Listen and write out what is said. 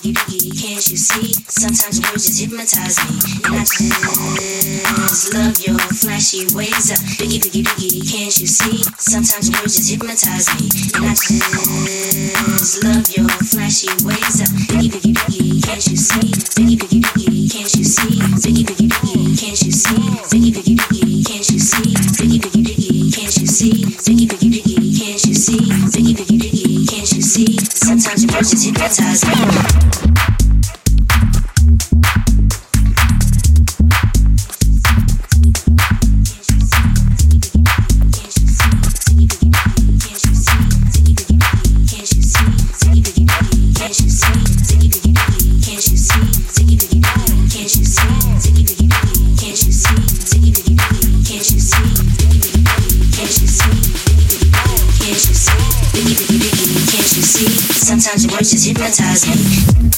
Biggie, can't you see? Sometimes words just hypnotize me. And I just love your flashy ways. Biggie, biggie, biggie, can't you see? Sometimes words just hypnotize me. And I just love your flashy ways. Biggie, biggie, biggie, Words just hypnotize Sometimes your words just hypnotize me.